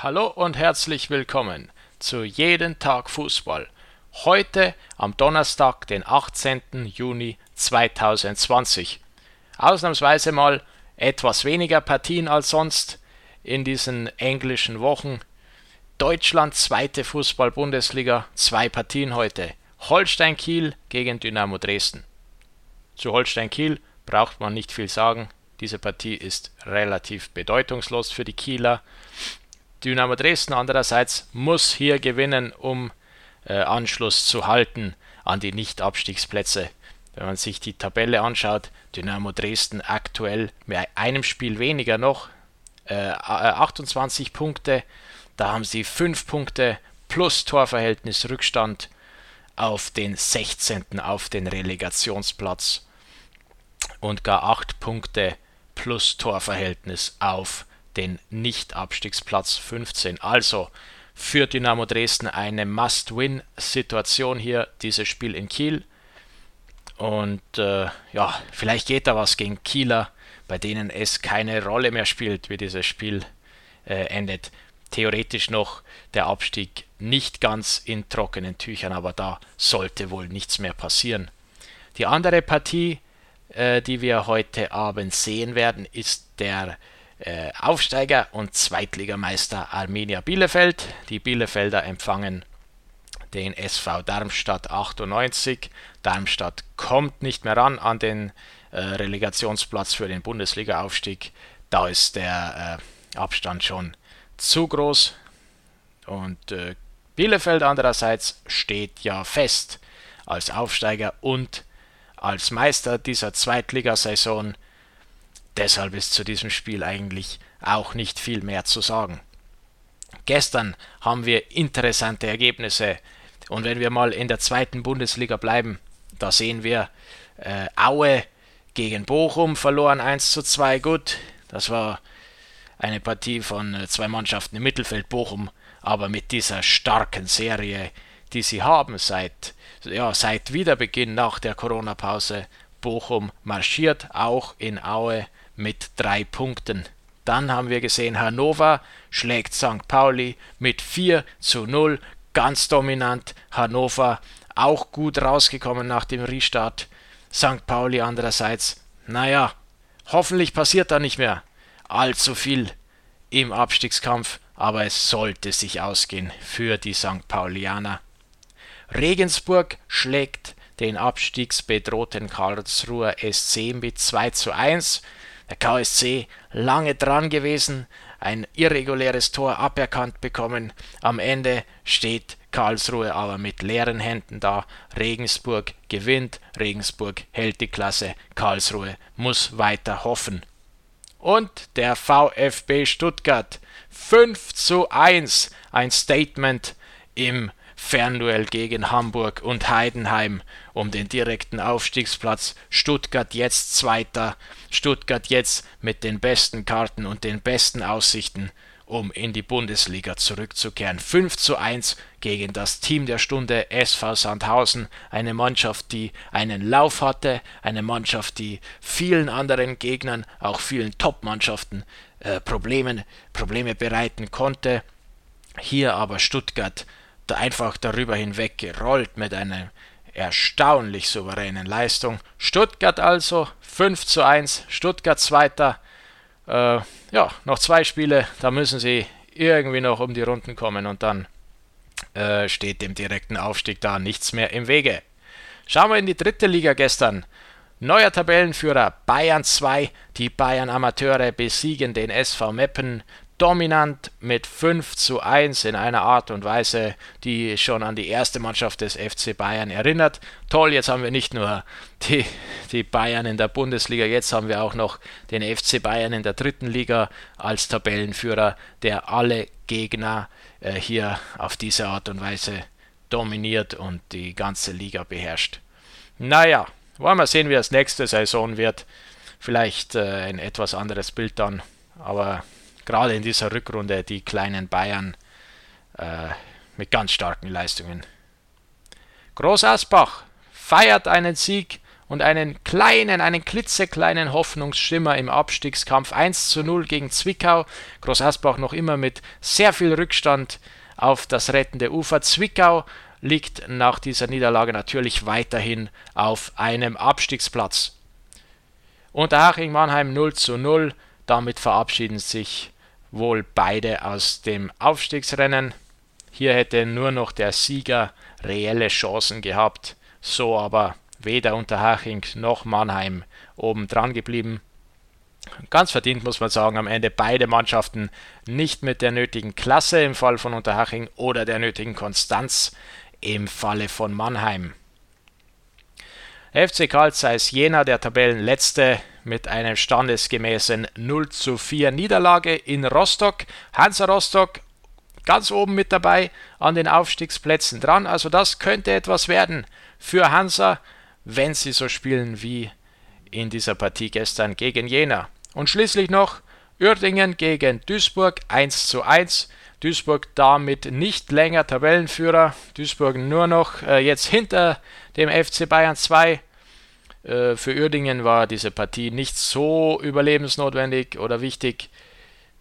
Hallo und herzlich willkommen zu Jeden Tag Fußball. Heute am Donnerstag, den 18. Juni 2020. Ausnahmsweise mal etwas weniger Partien als sonst in diesen englischen Wochen. Deutschland, zweite Fußball-Bundesliga, zwei Partien heute. Holstein Kiel gegen Dynamo Dresden. Zu Holstein Kiel braucht man nicht viel sagen. Diese Partie ist relativ bedeutungslos für die Kieler. Dynamo Dresden andererseits muss hier gewinnen, um äh, Anschluss zu halten an die Nicht-Abstiegsplätze. Wenn man sich die Tabelle anschaut, Dynamo Dresden aktuell mit einem Spiel weniger noch, äh, 28 Punkte, da haben sie 5 Punkte plus Torverhältnis Rückstand auf den 16. auf den Relegationsplatz und gar 8 Punkte plus Torverhältnis auf den Nicht-Abstiegsplatz 15. Also für Dynamo Dresden eine Must-Win-Situation hier, dieses Spiel in Kiel. Und äh, ja, vielleicht geht da was gegen Kieler, bei denen es keine Rolle mehr spielt, wie dieses Spiel äh, endet. Theoretisch noch der Abstieg nicht ganz in trockenen Tüchern, aber da sollte wohl nichts mehr passieren. Die andere Partie, äh, die wir heute Abend sehen werden, ist der äh, Aufsteiger und Zweitligameister Arminia Bielefeld. Die Bielefelder empfangen den SV Darmstadt 98. Darmstadt kommt nicht mehr ran an den äh, Relegationsplatz für den Bundesliga-Aufstieg. Da ist der äh, Abstand schon zu groß. Und äh, Bielefeld andererseits steht ja fest als Aufsteiger und als Meister dieser Zweitligasaison Deshalb ist zu diesem Spiel eigentlich auch nicht viel mehr zu sagen. Gestern haben wir interessante Ergebnisse und wenn wir mal in der zweiten Bundesliga bleiben, da sehen wir äh, Aue gegen Bochum verloren 1 zu 2. Gut, das war eine Partie von äh, zwei Mannschaften im Mittelfeld Bochum, aber mit dieser starken Serie, die sie haben seit, ja, seit Wiederbeginn nach der Corona-Pause. Bochum marschiert auch in Aue mit drei Punkten. Dann haben wir gesehen, Hannover schlägt St. Pauli mit 4 zu 0, ganz dominant. Hannover auch gut rausgekommen nach dem Restart. St. Pauli andererseits, naja, hoffentlich passiert da nicht mehr allzu viel im Abstiegskampf, aber es sollte sich ausgehen für die St. Paulianer. Regensburg schlägt den abstiegsbedrohten Karlsruher SC mit 2 zu 1. Der KSC lange dran gewesen, ein irreguläres Tor aberkannt bekommen. Am Ende steht Karlsruhe aber mit leeren Händen da. Regensburg gewinnt, Regensburg hält die Klasse, Karlsruhe muss weiter hoffen. Und der VfB Stuttgart 5 zu 1, ein Statement im Fernduell gegen Hamburg und Heidenheim um den direkten Aufstiegsplatz. Stuttgart jetzt Zweiter. Stuttgart jetzt mit den besten Karten und den besten Aussichten, um in die Bundesliga zurückzukehren. 5 zu 1 gegen das Team der Stunde SV Sandhausen. Eine Mannschaft, die einen Lauf hatte, eine Mannschaft, die vielen anderen Gegnern, auch vielen Top-Mannschaften, äh, Probleme, Probleme bereiten konnte. Hier aber Stuttgart einfach darüber hinweg gerollt mit einer erstaunlich souveränen Leistung. Stuttgart also 5 zu 1, Stuttgart Zweiter. Äh, ja, noch zwei Spiele, da müssen sie irgendwie noch um die Runden kommen und dann äh, steht dem direkten Aufstieg da nichts mehr im Wege. Schauen wir in die dritte Liga gestern. Neuer Tabellenführer Bayern 2. Die Bayern Amateure besiegen den SV Meppen dominant mit 5 zu 1 in einer Art und Weise, die schon an die erste Mannschaft des FC Bayern erinnert. Toll, jetzt haben wir nicht nur die, die Bayern in der Bundesliga, jetzt haben wir auch noch den FC Bayern in der dritten Liga als Tabellenführer, der alle Gegner äh, hier auf diese Art und Weise dominiert und die ganze Liga beherrscht. Naja, wollen wir sehen, wie das nächste Saison wird. Vielleicht äh, ein etwas anderes Bild dann, aber gerade in dieser Rückrunde die kleinen Bayern äh, mit ganz starken Leistungen. Groß Asbach feiert einen Sieg und einen kleinen, einen klitzekleinen Hoffnungsschimmer im Abstiegskampf 1 zu 0 gegen Zwickau. Groß Asbach noch immer mit sehr viel Rückstand auf das rettende Ufer. Zwickau liegt nach dieser Niederlage natürlich weiterhin auf einem Abstiegsplatz. Unterhaching Mannheim 0 zu 0. Damit verabschieden sich wohl beide aus dem Aufstiegsrennen. Hier hätte nur noch der Sieger reelle Chancen gehabt. So aber weder Unterhaching noch Mannheim oben dran geblieben. Ganz verdient muss man sagen, am Ende beide Mannschaften nicht mit der nötigen Klasse im Fall von Unterhaching oder der nötigen Konstanz im Falle von Mannheim. FC Karl Zeiss Jena, der Tabellenletzte, mit einem standesgemäßen 0 zu 4 Niederlage in Rostock. Hansa Rostock ganz oben mit dabei an den Aufstiegsplätzen dran. Also das könnte etwas werden für Hansa, wenn sie so spielen wie in dieser Partie gestern gegen Jena. Und schließlich noch Uerdingen gegen Duisburg 1 zu 1. Duisburg damit nicht länger Tabellenführer. Duisburg nur noch äh, jetzt hinter dem FC Bayern 2. Äh, für Uerdingen war diese Partie nicht so überlebensnotwendig oder wichtig,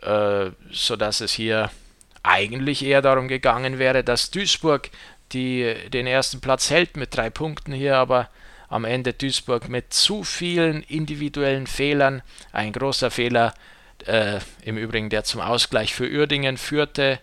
äh, sodass es hier eigentlich eher darum gegangen wäre, dass Duisburg die, den ersten Platz hält mit drei Punkten hier, aber am Ende Duisburg mit zu vielen individuellen Fehlern, ein großer Fehler äh, im Übrigen, der zum Ausgleich für Uerdingen führte,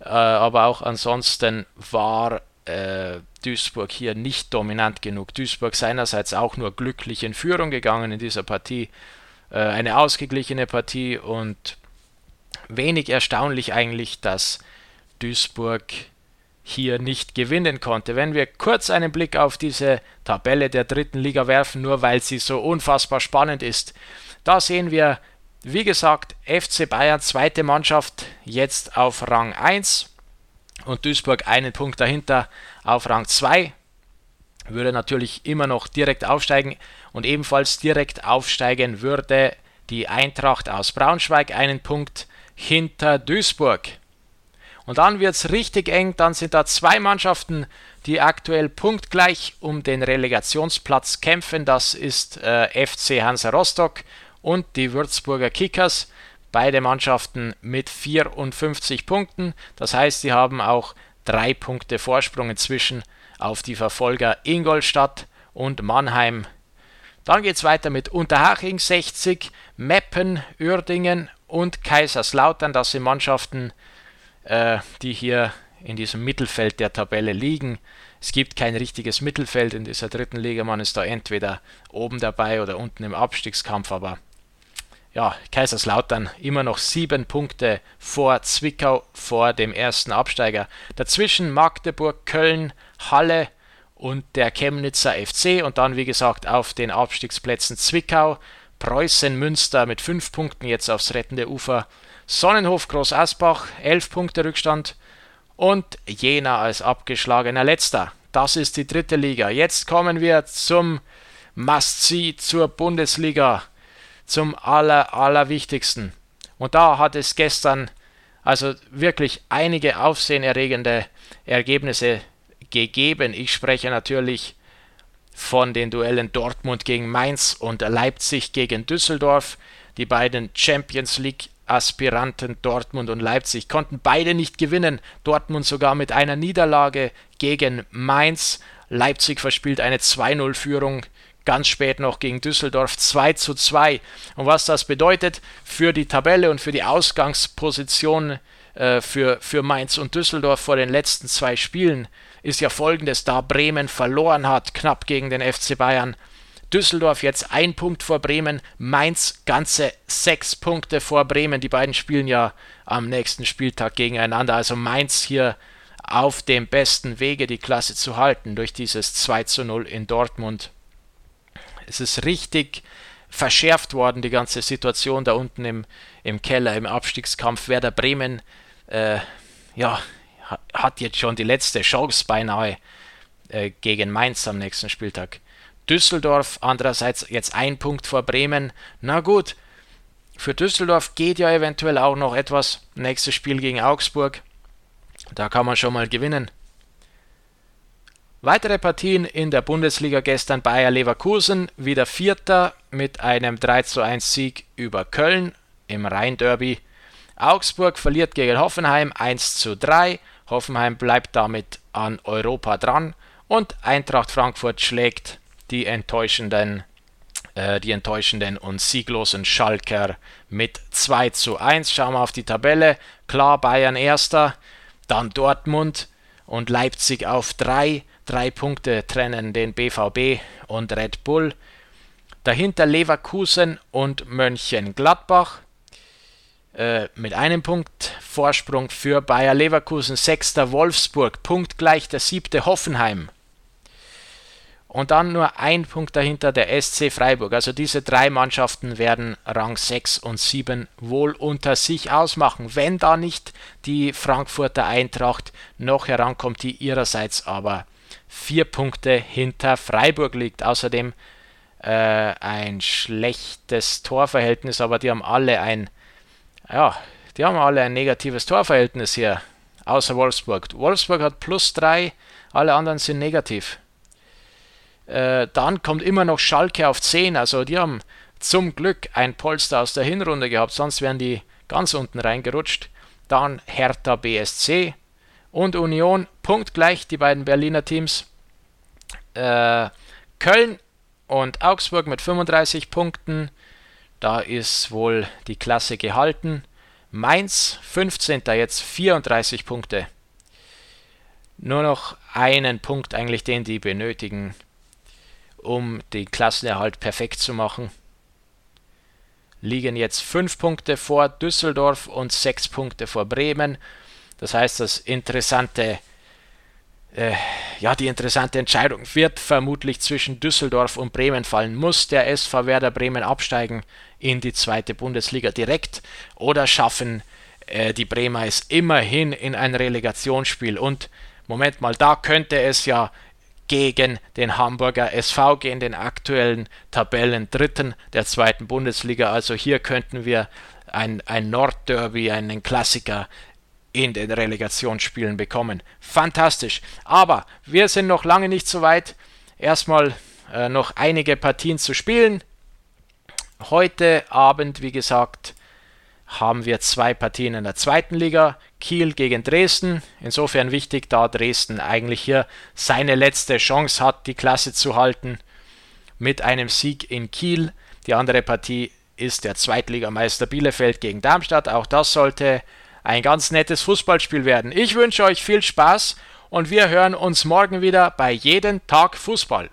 äh, aber auch ansonsten war äh, Duisburg hier nicht dominant genug. Duisburg seinerseits auch nur glücklich in Führung gegangen in dieser Partie. Äh, eine ausgeglichene Partie und wenig erstaunlich eigentlich, dass Duisburg hier nicht gewinnen konnte. Wenn wir kurz einen Blick auf diese Tabelle der dritten Liga werfen, nur weil sie so unfassbar spannend ist, da sehen wir, wie gesagt, FC Bayern zweite Mannschaft jetzt auf Rang 1 und Duisburg einen Punkt dahinter auf Rang 2. Würde natürlich immer noch direkt aufsteigen und ebenfalls direkt aufsteigen würde die Eintracht aus Braunschweig einen Punkt hinter Duisburg. Und dann wird es richtig eng, dann sind da zwei Mannschaften, die aktuell punktgleich um den Relegationsplatz kämpfen. Das ist äh, FC Hansa Rostock und die Würzburger Kickers. Beide Mannschaften mit 54 Punkten. Das heißt, sie haben auch drei Punkte Vorsprung inzwischen auf die Verfolger Ingolstadt und Mannheim. Dann geht es weiter mit Unterhaching 60, Meppen, Uerdingen und Kaiserslautern. Das sind Mannschaften, äh, die hier in diesem Mittelfeld der Tabelle liegen. Es gibt kein richtiges Mittelfeld in dieser dritten Liga. Man ist da entweder oben dabei oder unten im Abstiegskampf. Aber ja, Kaiserslautern immer noch sieben Punkte vor Zwickau, vor dem ersten Absteiger. Dazwischen Magdeburg, Köln, Halle und der Chemnitzer FC. Und dann, wie gesagt, auf den Abstiegsplätzen Zwickau, Preußen Münster mit 5 Punkten jetzt aufs rettende Ufer. Sonnenhof Groß Asbach 11 Punkte Rückstand und Jena als abgeschlagener letzter. Das ist die dritte Liga. Jetzt kommen wir zum Must-See zur Bundesliga, zum aller allerwichtigsten. Und da hat es gestern also wirklich einige aufsehenerregende Ergebnisse gegeben. Ich spreche natürlich von den Duellen Dortmund gegen Mainz und Leipzig gegen Düsseldorf. Die beiden Champions League Aspiranten Dortmund und Leipzig konnten beide nicht gewinnen. Dortmund sogar mit einer Niederlage gegen Mainz. Leipzig verspielt eine 2-0-Führung ganz spät noch gegen Düsseldorf 2 zu 2. Und was das bedeutet für die Tabelle und für die Ausgangsposition äh, für, für Mainz und Düsseldorf vor den letzten zwei Spielen, ist ja folgendes, da Bremen verloren hat, knapp gegen den FC Bayern. Düsseldorf jetzt ein Punkt vor Bremen, Mainz ganze sechs Punkte vor Bremen. Die beiden spielen ja am nächsten Spieltag gegeneinander. Also Mainz hier auf dem besten Wege, die Klasse zu halten durch dieses 2 zu 0 in Dortmund. Es ist richtig verschärft worden, die ganze Situation da unten im, im Keller, im Abstiegskampf. Werder Bremen äh, ja, hat jetzt schon die letzte Chance beinahe äh, gegen Mainz am nächsten Spieltag. Düsseldorf andererseits jetzt ein Punkt vor Bremen. Na gut, für Düsseldorf geht ja eventuell auch noch etwas. Nächstes Spiel gegen Augsburg. Da kann man schon mal gewinnen. Weitere Partien in der Bundesliga gestern Bayer Leverkusen, wieder Vierter mit einem 3:1 Sieg über Köln im Rhein-Derby. Augsburg verliert gegen Hoffenheim 1:3. Hoffenheim bleibt damit an Europa dran und Eintracht Frankfurt schlägt die enttäuschenden, äh, die enttäuschenden und sieglosen Schalker mit 2 zu 1. Schauen wir auf die Tabelle. Klar, Bayern erster, dann Dortmund und Leipzig auf 3. Drei Punkte trennen den BVB und Red Bull. Dahinter Leverkusen und Mönchengladbach äh, mit einem Punkt Vorsprung für Bayer Leverkusen. Sechster Wolfsburg, punktgleich der siebte Hoffenheim. Und dann nur ein Punkt dahinter der SC Freiburg. Also diese drei Mannschaften werden Rang 6 und 7 wohl unter sich ausmachen, wenn da nicht die Frankfurter Eintracht noch herankommt, die ihrerseits aber vier Punkte hinter Freiburg liegt. Außerdem äh, ein schlechtes Torverhältnis, aber die haben alle ein, ja, die haben alle ein negatives Torverhältnis hier, außer Wolfsburg. Wolfsburg hat plus drei, alle anderen sind negativ. Äh, dann kommt immer noch Schalke auf 10. Also die haben zum Glück ein Polster aus der Hinrunde gehabt, sonst wären die ganz unten reingerutscht. Dann Hertha BSC und Union, punktgleich die beiden Berliner Teams. Äh, Köln und Augsburg mit 35 Punkten. Da ist wohl die Klasse gehalten. Mainz 15. jetzt 34 Punkte. Nur noch einen Punkt eigentlich, den die benötigen um den Klassenerhalt perfekt zu machen. Liegen jetzt 5 Punkte vor Düsseldorf und 6 Punkte vor Bremen. Das heißt, das interessante, äh, ja, die interessante Entscheidung wird vermutlich zwischen Düsseldorf und Bremen fallen. Muss der SV Werder Bremen absteigen in die zweite Bundesliga direkt oder schaffen äh, die Bremer es immerhin in ein Relegationsspiel? Und Moment mal, da könnte es ja gegen den Hamburger SV gegen den aktuellen Tabellendritten der zweiten Bundesliga. Also hier könnten wir ein, ein Nordderby, einen Klassiker in den Relegationsspielen bekommen. Fantastisch. Aber wir sind noch lange nicht so weit. Erstmal äh, noch einige Partien zu spielen. Heute Abend, wie gesagt, haben wir zwei Partien in der zweiten Liga. Kiel gegen Dresden. Insofern wichtig, da Dresden eigentlich hier seine letzte Chance hat, die Klasse zu halten mit einem Sieg in Kiel. Die andere Partie ist der Zweitligameister Bielefeld gegen Darmstadt. Auch das sollte ein ganz nettes Fußballspiel werden. Ich wünsche euch viel Spaß und wir hören uns morgen wieder bei jeden Tag Fußball.